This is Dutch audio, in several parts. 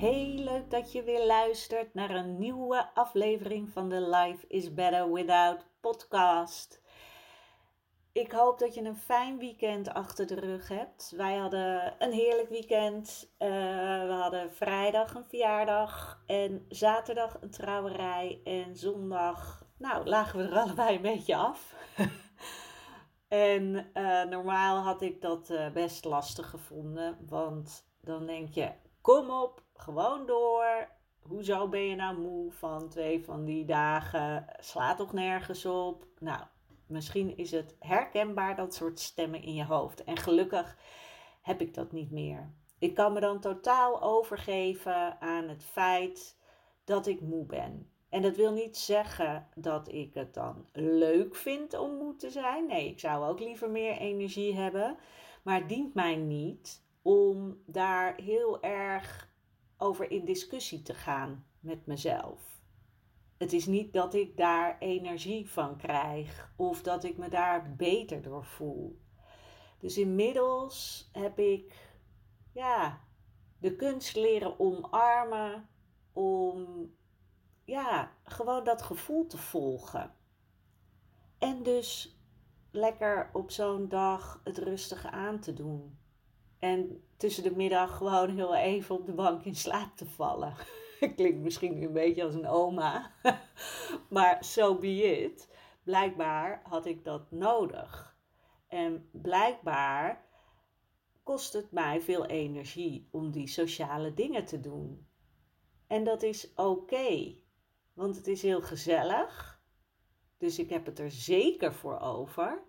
Hey, leuk dat je weer luistert naar een nieuwe aflevering van de Life is Better Without podcast. Ik hoop dat je een fijn weekend achter de rug hebt. Wij hadden een heerlijk weekend. Uh, we hadden vrijdag een verjaardag en zaterdag een trouwerij en zondag, nou, lagen we er allebei een beetje af. en uh, normaal had ik dat uh, best lastig gevonden, want dan denk je, kom op, gewoon door. Hoezo ben je nou moe van twee van die dagen? Sla toch nergens op? Nou, misschien is het herkenbaar dat soort stemmen in je hoofd. En gelukkig heb ik dat niet meer. Ik kan me dan totaal overgeven aan het feit dat ik moe ben. En dat wil niet zeggen dat ik het dan leuk vind om moe te zijn. Nee, ik zou ook liever meer energie hebben. Maar het dient mij niet om daar heel erg over in discussie te gaan met mezelf. Het is niet dat ik daar energie van krijg of dat ik me daar beter door voel. Dus inmiddels heb ik ja, de kunst leren omarmen om ja, gewoon dat gevoel te volgen. En dus lekker op zo'n dag het rustige aan te doen. En tussen de middag gewoon heel even op de bank in slaap te vallen. Klinkt misschien een beetje als een oma. maar so be it. Blijkbaar had ik dat nodig. En blijkbaar kost het mij veel energie om die sociale dingen te doen. En dat is oké, want het is heel gezellig. Dus ik heb het er zeker voor over.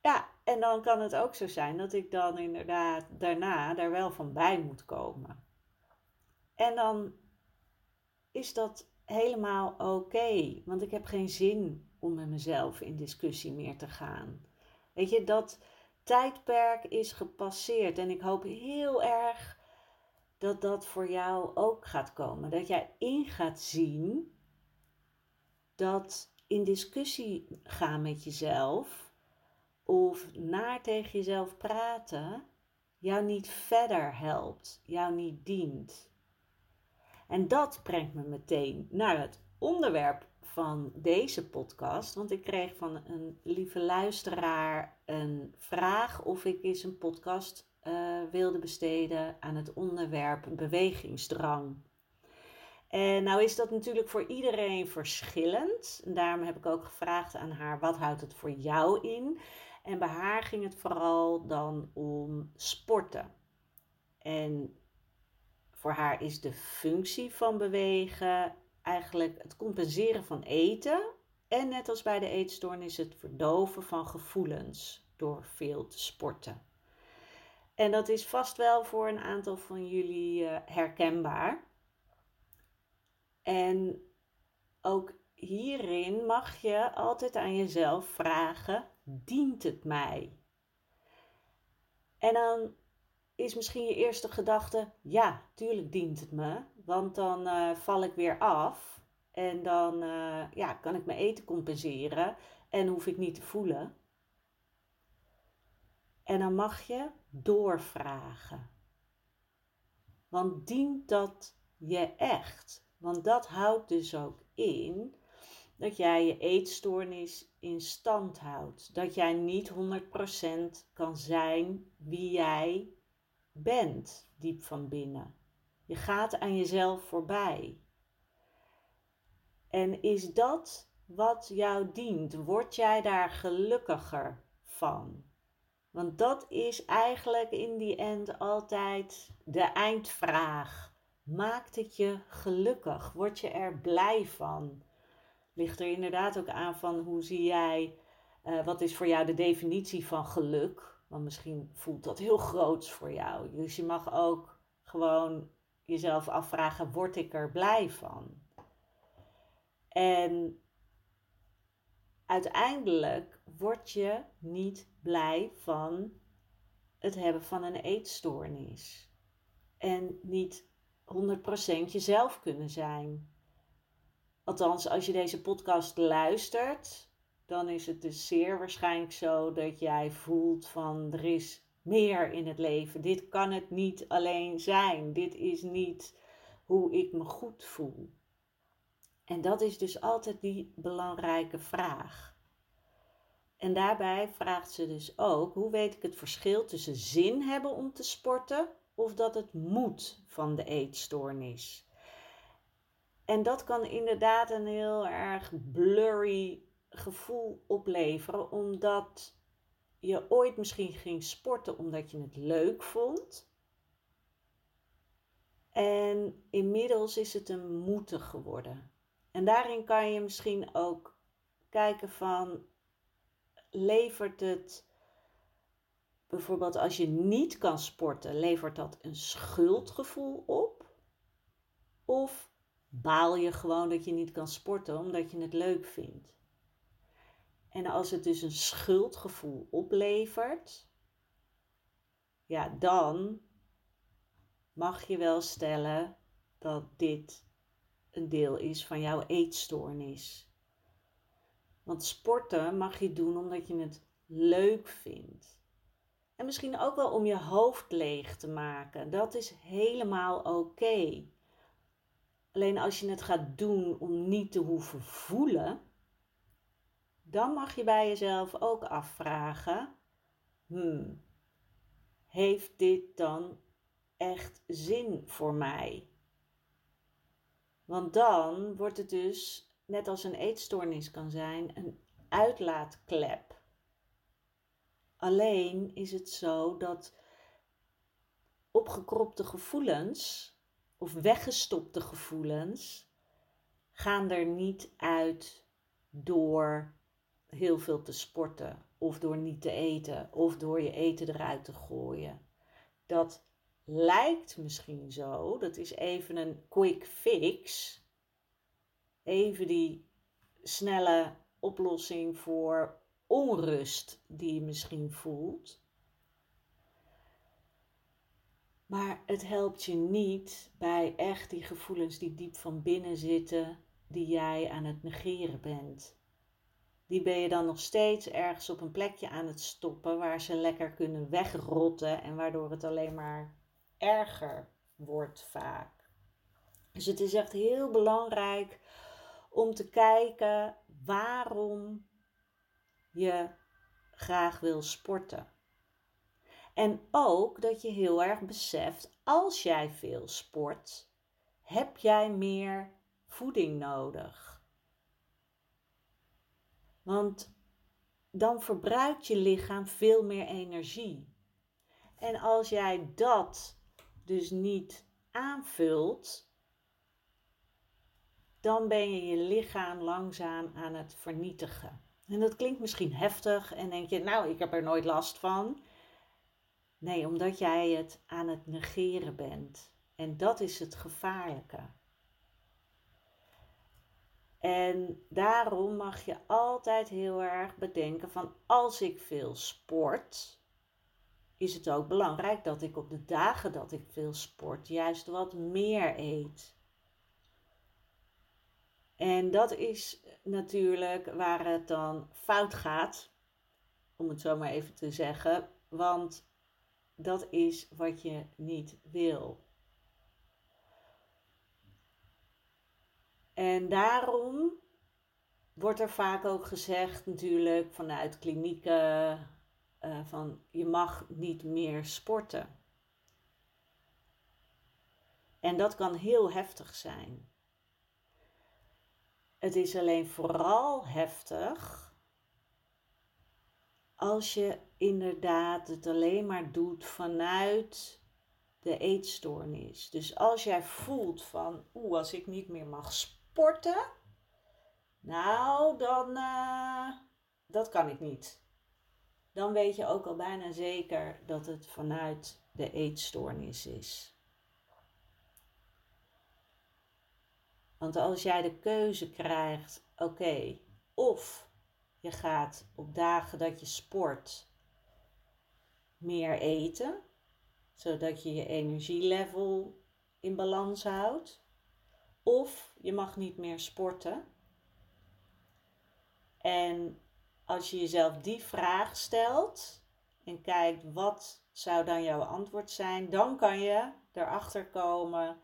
Ja, en dan kan het ook zo zijn dat ik dan inderdaad daarna daar wel van bij moet komen. En dan is dat helemaal oké, want ik heb geen zin om met mezelf in discussie meer te gaan. Weet je, dat tijdperk is gepasseerd en ik hoop heel erg dat dat voor jou ook gaat komen. Dat jij in gaat zien dat in discussie gaan met jezelf of naar tegen jezelf praten jou niet verder helpt, jou niet dient. En dat brengt me meteen naar het onderwerp van deze podcast. Want ik kreeg van een lieve luisteraar een vraag of ik eens een podcast uh, wilde besteden aan het onderwerp bewegingsdrang. En nou is dat natuurlijk voor iedereen verschillend. En daarom heb ik ook gevraagd aan haar: wat houdt het voor jou in? En bij haar ging het vooral dan om sporten. En voor haar is de functie van bewegen eigenlijk het compenseren van eten. En net als bij de eetstoornis het verdoven van gevoelens door veel te sporten. En dat is vast wel voor een aantal van jullie uh, herkenbaar. En ook hierin mag je altijd aan jezelf vragen: dient het mij? En dan is misschien je eerste gedachte: ja, tuurlijk dient het me, want dan uh, val ik weer af en dan uh, ja, kan ik mijn eten compenseren en hoef ik niet te voelen. En dan mag je doorvragen. Want dient dat je echt? Want dat houdt dus ook in dat jij je eetstoornis in stand houdt. Dat jij niet 100% kan zijn wie jij bent, diep van binnen. Je gaat aan jezelf voorbij. En is dat wat jou dient? Word jij daar gelukkiger van? Want dat is eigenlijk in die end altijd de eindvraag. Maakt het je gelukkig? Word je er blij van? Ligt er inderdaad ook aan van hoe zie jij, uh, wat is voor jou de definitie van geluk? Want misschien voelt dat heel groots voor jou. Dus je mag ook gewoon jezelf afvragen: word ik er blij van? En uiteindelijk word je niet blij van het hebben van een eetstoornis. En niet 100% jezelf kunnen zijn. Althans, als je deze podcast luistert, dan is het dus zeer waarschijnlijk zo dat jij voelt van er is meer in het leven. Dit kan het niet alleen zijn. Dit is niet hoe ik me goed voel. En dat is dus altijd die belangrijke vraag. En daarbij vraagt ze dus ook: hoe weet ik het verschil tussen zin hebben om te sporten of dat het moet van de eetstoornis? En dat kan inderdaad een heel erg blurry gevoel opleveren, omdat je ooit misschien ging sporten omdat je het leuk vond. En inmiddels is het een moeten geworden. En daarin kan je misschien ook kijken van, levert het bijvoorbeeld als je niet kan sporten, levert dat een schuldgevoel op? Of baal je gewoon dat je niet kan sporten omdat je het leuk vindt? En als het dus een schuldgevoel oplevert, ja, dan mag je wel stellen dat dit een deel is van jouw eetstoornis. Want sporten mag je doen omdat je het leuk vindt. En misschien ook wel om je hoofd leeg te maken. Dat is helemaal oké. Alleen als je het gaat doen om niet te hoeven voelen, dan mag je bij jezelf ook afvragen: hmm, heeft dit dan echt zin voor mij? Want dan wordt het dus, net als een eetstoornis kan zijn, een uitlaatklep. Alleen is het zo dat opgekropte gevoelens of weggestopte gevoelens gaan er niet uit door heel veel te sporten of door niet te eten of door je eten eruit te gooien. Dat lijkt misschien zo, dat is even een quick fix. Even die snelle oplossing voor onrust die je misschien voelt. Maar het helpt je niet bij echt die gevoelens die diep van binnen zitten, die jij aan het negeren bent. Die ben je dan nog steeds ergens op een plekje aan het stoppen waar ze lekker kunnen wegrotten en waardoor het alleen maar erger wordt vaak. Dus het is echt heel belangrijk om te kijken waarom je graag wil sporten. En ook dat je heel erg beseft, als jij veel sport, heb jij meer voeding nodig. Want dan verbruikt je lichaam veel meer energie. En als jij dat dus niet aanvult, dan ben je je lichaam langzaam aan het vernietigen. En dat klinkt misschien heftig en denk je, nou, ik heb er nooit last van. Nee, omdat jij het aan het negeren bent. En dat is het gevaarlijke. En daarom mag je altijd heel erg bedenken van als ik veel sport, is het ook belangrijk dat ik op de dagen dat ik veel sport juist wat meer eet. En dat is natuurlijk waar het dan fout gaat, om het zo maar even te zeggen, want dat is wat je niet wil. En daarom wordt er vaak ook gezegd, natuurlijk vanuit klinieken, uh, van je mag niet meer sporten. En dat kan heel heftig zijn. Het is alleen vooral heftig als je inderdaad het alleen maar doet vanuit de eetstoornis. Dus als jij voelt van, oeh, als ik niet meer mag sporten, nou, dan, uh, dat kan ik niet. Dan weet je ook al bijna zeker dat het vanuit de eetstoornis is. Want als jij de keuze krijgt, oké, of je gaat op dagen dat je sport meer eten, zodat je je energielevel in balans houdt. Of je mag niet meer sporten. En als je jezelf die vraag stelt en kijkt wat zou dan jouw antwoord zijn, dan kan je erachter komen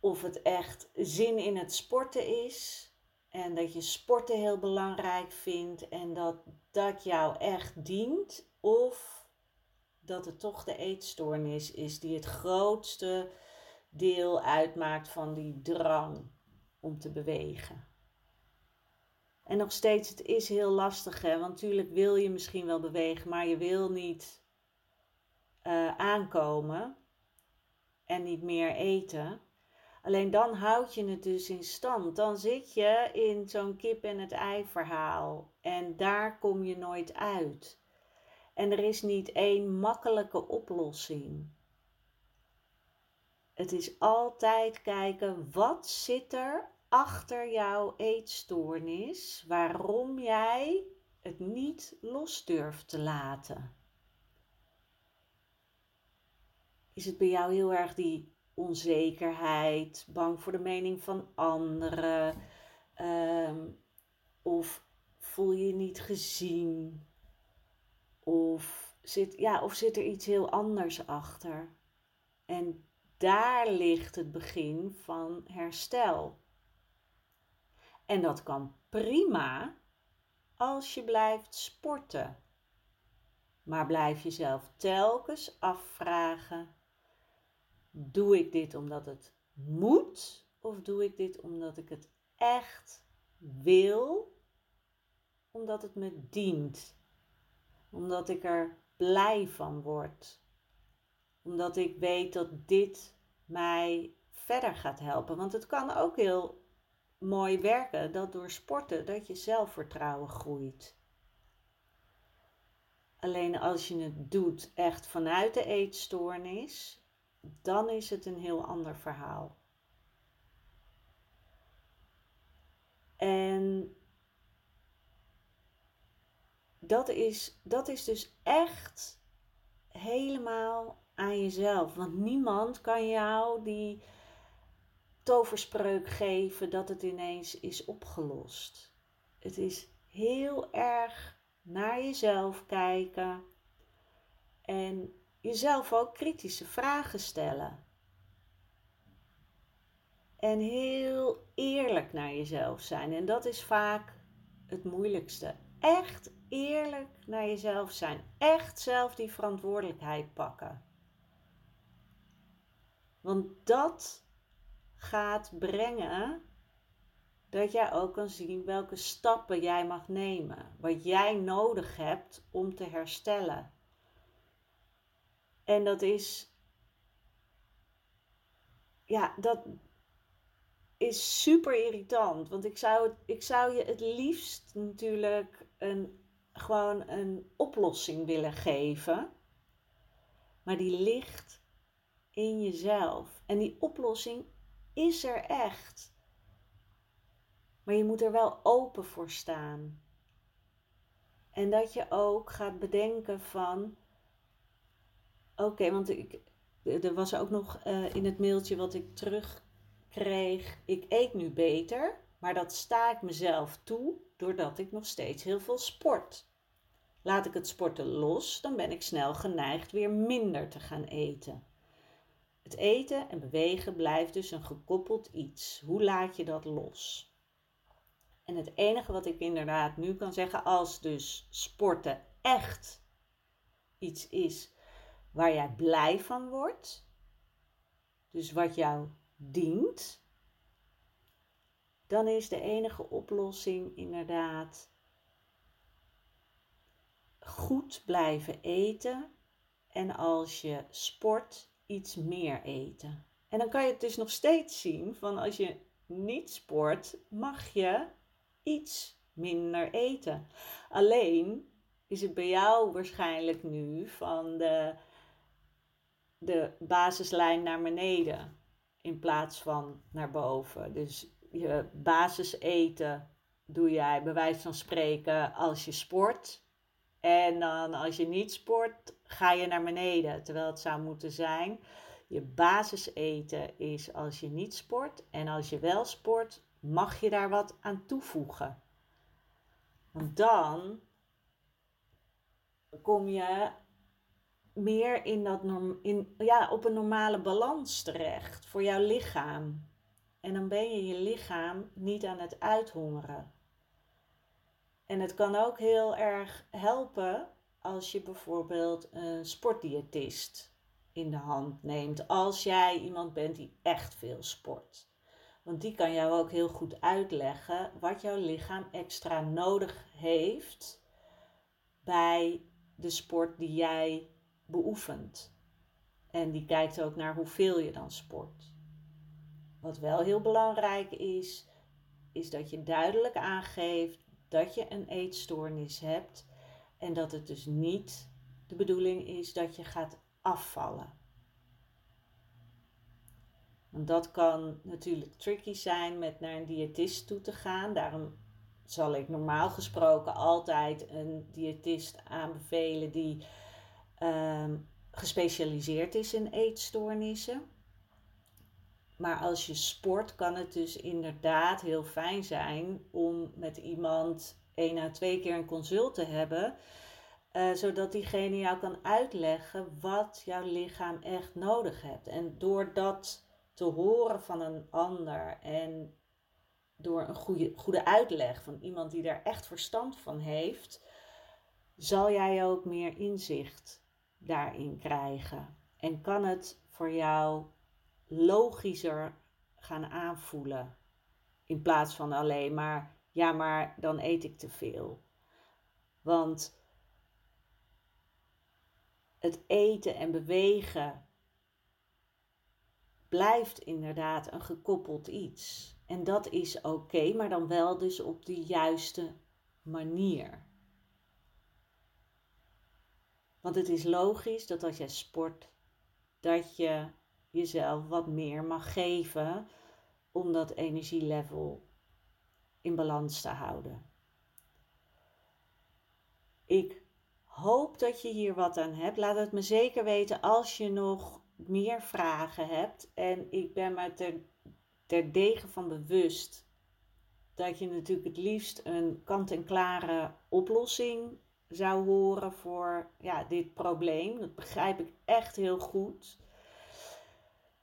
of het echt zin in het sporten is en dat je sporten heel belangrijk vindt en dat dat jou echt dient of dat het toch de eetstoornis is die het grootste deel uitmaakt van die drang om te bewegen. En nog steeds, het is heel lastig, hè? want natuurlijk wil je misschien wel bewegen, maar je wil niet uh, aankomen en niet meer eten. Alleen dan houd je het dus in stand. Dan zit je in zo'n kip en het ei verhaal en daar kom je nooit uit. En er is niet één makkelijke oplossing. Het is altijd kijken wat zit er achter jouw eetstoornis, waarom jij het niet los durft te laten. Is het bij jou heel erg die onzekerheid, bang voor de mening van anderen? Ehm, of voel je je niet gezien? Of zit, ja, of zit er iets heel anders achter? En daar ligt het begin van herstel. En dat kan prima als je blijft sporten. Maar blijf jezelf telkens afvragen: doe ik dit omdat het moet of doe ik dit omdat ik het echt wil? Omdat het me dient. Omdat ik er blij van word. Omdat ik weet dat dit mij verder gaat helpen. Want het kan ook heel mooi werken dat door sporten dat je zelfvertrouwen groeit. Alleen als je het doet echt vanuit de eetstoornis, dan is het een heel ander verhaal. En dat is, dat is dus echt helemaal aan jezelf. Want niemand kan jou die toverspreuk geven dat het ineens is opgelost. Het is heel erg naar jezelf kijken en jezelf ook kritische vragen stellen. En heel eerlijk naar jezelf zijn. En dat is vaak het moeilijkste. Echt eerlijk naar jezelf zijn. Echt zelf die verantwoordelijkheid pakken. Want dat gaat brengen dat jij ook kan zien welke stappen jij mag nemen. Wat jij nodig hebt om te herstellen. En dat is. Ja, dat is super irritant. Want ik zou, ik zou je het liefst natuurlijk een, gewoon een oplossing willen geven. Maar die ligt in jezelf. En die oplossing is er echt. Maar je moet er wel open voor staan. En dat je ook gaat bedenken van, oké, want ik, er was ook nog uh, in het mailtje wat ik terugkreeg, ik eet nu beter, maar dat sta ik mezelf toe doordat ik nog steeds heel veel sport. Laat ik het sporten los, dan ben ik snel geneigd weer minder te gaan eten. Het eten en bewegen blijft dus een gekoppeld iets. Hoe laat je dat los? En het enige wat ik inderdaad nu kan zeggen, als dus sporten echt iets is waar jij blij van wordt, dus wat jou dient, dan is de enige oplossing inderdaad goed blijven eten en als je sport iets meer eten. En dan kan je het dus nog steeds zien van als je niet sport, mag je iets minder eten. Alleen is het bij jou waarschijnlijk nu van de, de basislijn naar beneden in plaats van naar boven. Dus je basiseten doe jij bij wijze van spreken als je sport. En dan als je niet sport, ga je naar beneden. Terwijl het zou moeten zijn, je basiseten is als je niet sport. En als je wel sport, mag je daar wat aan toevoegen. Want dan kom je meer in dat in, ja, op een normale balans terecht voor jouw lichaam. En dan ben je je lichaam niet aan het uithongeren. En het kan ook heel erg helpen als je bijvoorbeeld een sportdiëtist in de hand neemt. Als jij iemand bent die echt veel sport. Want die kan jou ook heel goed uitleggen wat jouw lichaam extra nodig heeft bij de sport die jij beoefent. En die kijkt ook naar hoeveel je dan sport. Wat wel heel belangrijk is, is dat je duidelijk aangeeft dat je een eetstoornis hebt en dat het dus niet de bedoeling is dat je gaat afvallen. Want dat kan natuurlijk tricky zijn met naar een diëtist toe te gaan. Daarom zal ik normaal gesproken altijd een diëtist aanbevelen die ehm, gespecialiseerd is in eetstoornissen. Maar als je sport, kan het dus inderdaad heel fijn zijn om met iemand één à twee keer een consult te hebben. Uh, zodat diegene jou kan uitleggen wat jouw lichaam echt nodig hebt. En door dat te horen van een ander en door een goede, goede uitleg van iemand die daar echt verstand van heeft, zal jij ook meer inzicht daarin krijgen. En kan het voor jou logischer gaan aanvoelen. In plaats van alleen maar, ja, maar dan eet ik te veel. Want het eten en bewegen blijft inderdaad een gekoppeld iets. En dat is oké, maar dan wel dus op de juiste manier. Want het is logisch dat als jij sport, dat je jezelf wat meer mag geven om dat energielevel in balans te houden. Ik hoop dat je hier wat aan hebt. Laat het me zeker weten als je nog meer vragen hebt. En ik ben me ter, ter degen van bewust dat je natuurlijk het liefst een kant-en-klare oplossing zou horen voor ja, dit probleem. Dat begrijp ik echt heel goed.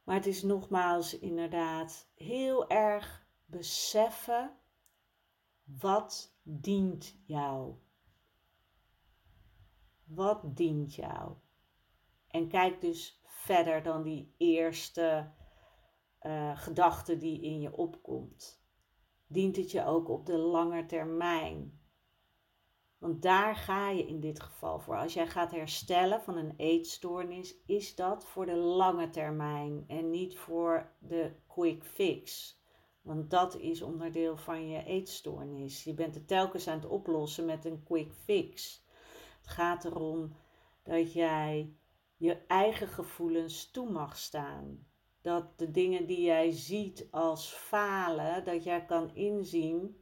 Maar het is nogmaals inderdaad heel erg beseffen wat dient jou. Wat dient jou? En kijk dus verder dan die eerste uh, gedachte die in je opkomt. Dient het je ook op de lange termijn? Want daar ga je in dit geval voor. Als jij gaat herstellen van een eetstoornis, is dat voor de lange termijn en niet voor de quick fix. Want dat is onderdeel van je eetstoornis. Je bent het telkens aan het oplossen met een quick fix. Het gaat erom dat jij je eigen gevoelens toe mag staan. Dat de dingen die jij ziet als falen, dat jij kan inzien.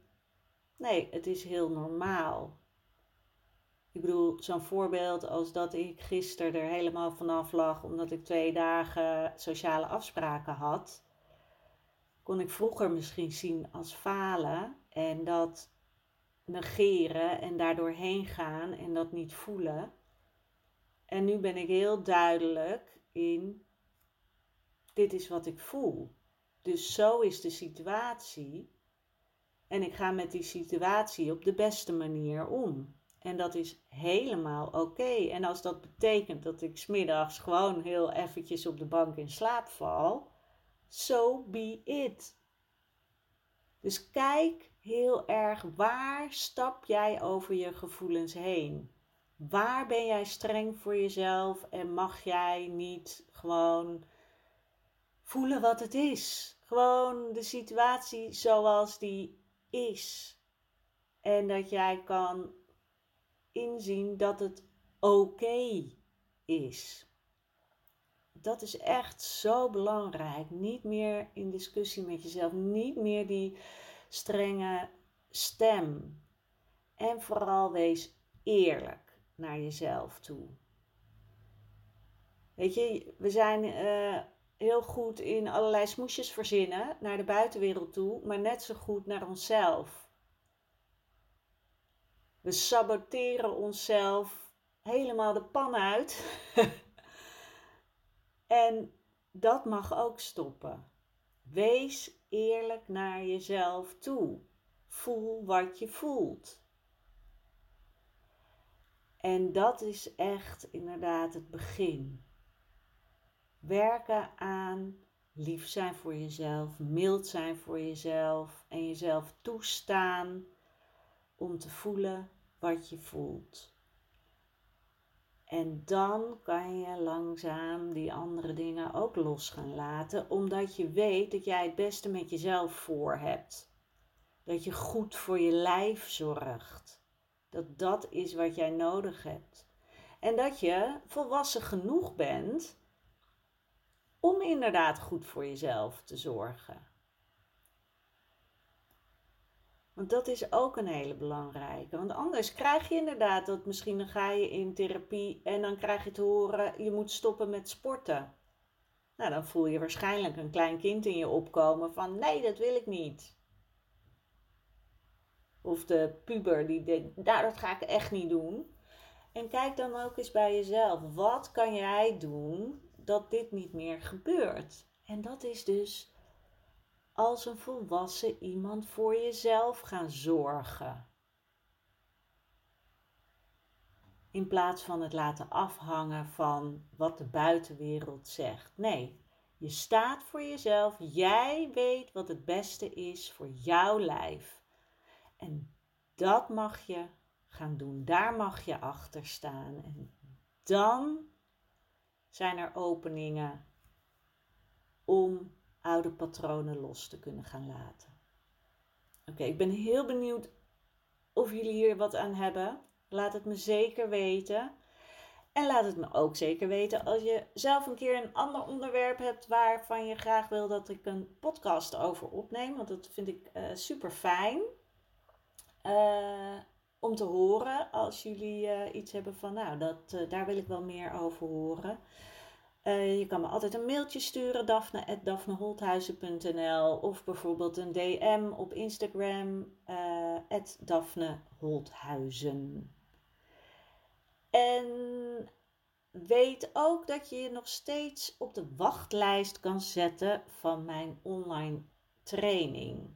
Nee, het is heel normaal. Ik bedoel, zo'n voorbeeld als dat ik gisteren er helemaal vanaf lag omdat ik twee dagen sociale afspraken had, kon ik vroeger misschien zien als falen en dat negeren en daardoor heen gaan en dat niet voelen. En nu ben ik heel duidelijk in, dit is wat ik voel. Dus zo is de situatie. En ik ga met die situatie op de beste manier om. En dat is helemaal oké. En als dat betekent dat ik smiddags gewoon heel eventjes op de bank in slaap val, so be it. Dus kijk heel erg waar stap jij over je gevoelens heen? Waar ben jij streng voor jezelf en mag jij niet gewoon voelen wat het is? Gewoon de situatie zoals die is. En dat jij kan inzien dat het oké is. Dat is echt zo belangrijk. Niet meer in discussie met jezelf. Niet meer die strenge stem. En vooral wees eerlijk naar jezelf toe. Weet je, we zijn uh, heel goed in allerlei smoesjes verzinnen naar de buitenwereld toe, maar net zo goed naar onszelf. We saboteren onszelf helemaal de pan uit. en dat mag ook stoppen. Wees eerlijk naar jezelf toe. Voel wat je voelt. En dat is echt inderdaad het begin. Werken aan lief zijn voor jezelf, mild zijn voor jezelf en jezelf toestaan om te voelen wat je voelt. En dan kan je langzaam die andere dingen ook los gaan laten, omdat je weet dat jij het beste met jezelf voor hebt. Dat je goed voor je lijf zorgt. Dat dat is wat jij nodig hebt. En dat je volwassen genoeg bent om inderdaad goed voor jezelf te zorgen. Want dat is ook een hele belangrijke. Want anders krijg je inderdaad dat misschien dan ga je in therapie en dan krijg je te horen je moet stoppen met sporten. Nou, dan voel je waarschijnlijk een klein kind in je opkomen van nee, dat wil ik niet. Of de puber die denkt, nou dat ga ik echt niet doen. En kijk dan ook eens bij jezelf. Wat kan jij doen dat dit niet meer gebeurt? En dat is dus als een volwassen iemand voor jezelf gaan zorgen. In plaats van het laten afhangen van wat de buitenwereld zegt. Nee, je staat voor jezelf. Jij weet wat het beste is voor jouw lijf. En dat mag je gaan doen. Daar mag je achter staan. En dan zijn er openingen om oude patronen los te kunnen gaan laten. Oké, ik ben heel benieuwd of jullie hier wat aan hebben. Laat het me zeker weten. En laat het me ook zeker weten als je zelf een keer een ander onderwerp hebt waarvan je graag wil dat ik een podcast over opneem. Want dat vind ik uh, super fijn. Uh, om te horen als jullie uh, iets hebben van, nou, dat, daar wil ik wel meer over horen. Uh, je kan me altijd een mailtje sturen, daphne.daphneholthuizen.nl of bijvoorbeeld een DM op Instagram, uh, daphneholthuizen. En weet ook dat je je nog steeds op de wachtlijst kan zetten van mijn online training.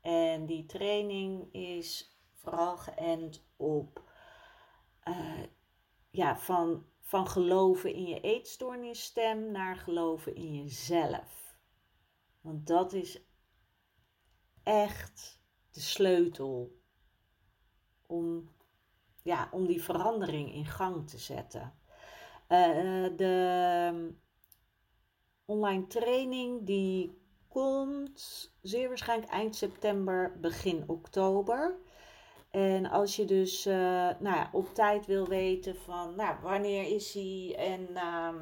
En die training is vooral geënt op uh, ja, van van geloven in je eetstoornisstem naar geloven in jezelf. Want dat is echt de sleutel om, ja, om die verandering in gang te zetten. Uh, de online training die komt zeer waarschijnlijk eind september, begin oktober. En als je dus uh, nou ja, op tijd wil weten van nou, wanneer is hij en uh,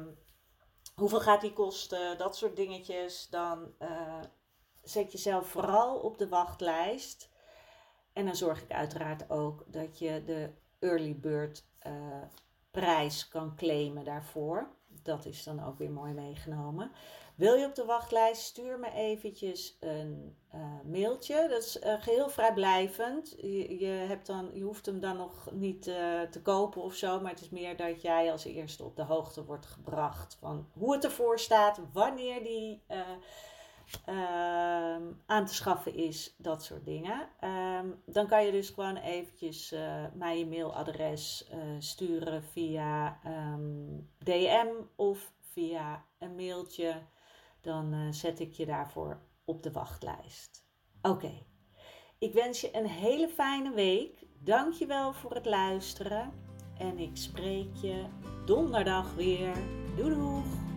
hoeveel gaat die kosten, dat soort dingetjes, dan uh, zet jezelf vooral op de wachtlijst. En dan zorg ik uiteraard ook dat je de early bird uh, prijs kan claimen daarvoor. Dat is dan ook weer mooi meegenomen. Wil je op de wachtlijst, stuur me eventjes een uh, mailtje. Dat is uh, geheel vrijblijvend. Je, hebt dan, je hoeft hem dan nog niet uh, te kopen of zo. Maar het is meer dat jij als eerste op de hoogte wordt gebracht van hoe het ervoor staat, wanneer die ehm, aan te schaffen is, dat soort dingen. Um, dan kan je dus gewoon eventjes mij je mailadres sturen via um, ehm, DM of via een mailtje dan uh, zet ik je daarvoor op de wachtlijst. Oké, ik wens je een hele fijne week. Dank je wel voor het luisteren. En ik spreek je donderdag weer. Doei doeg!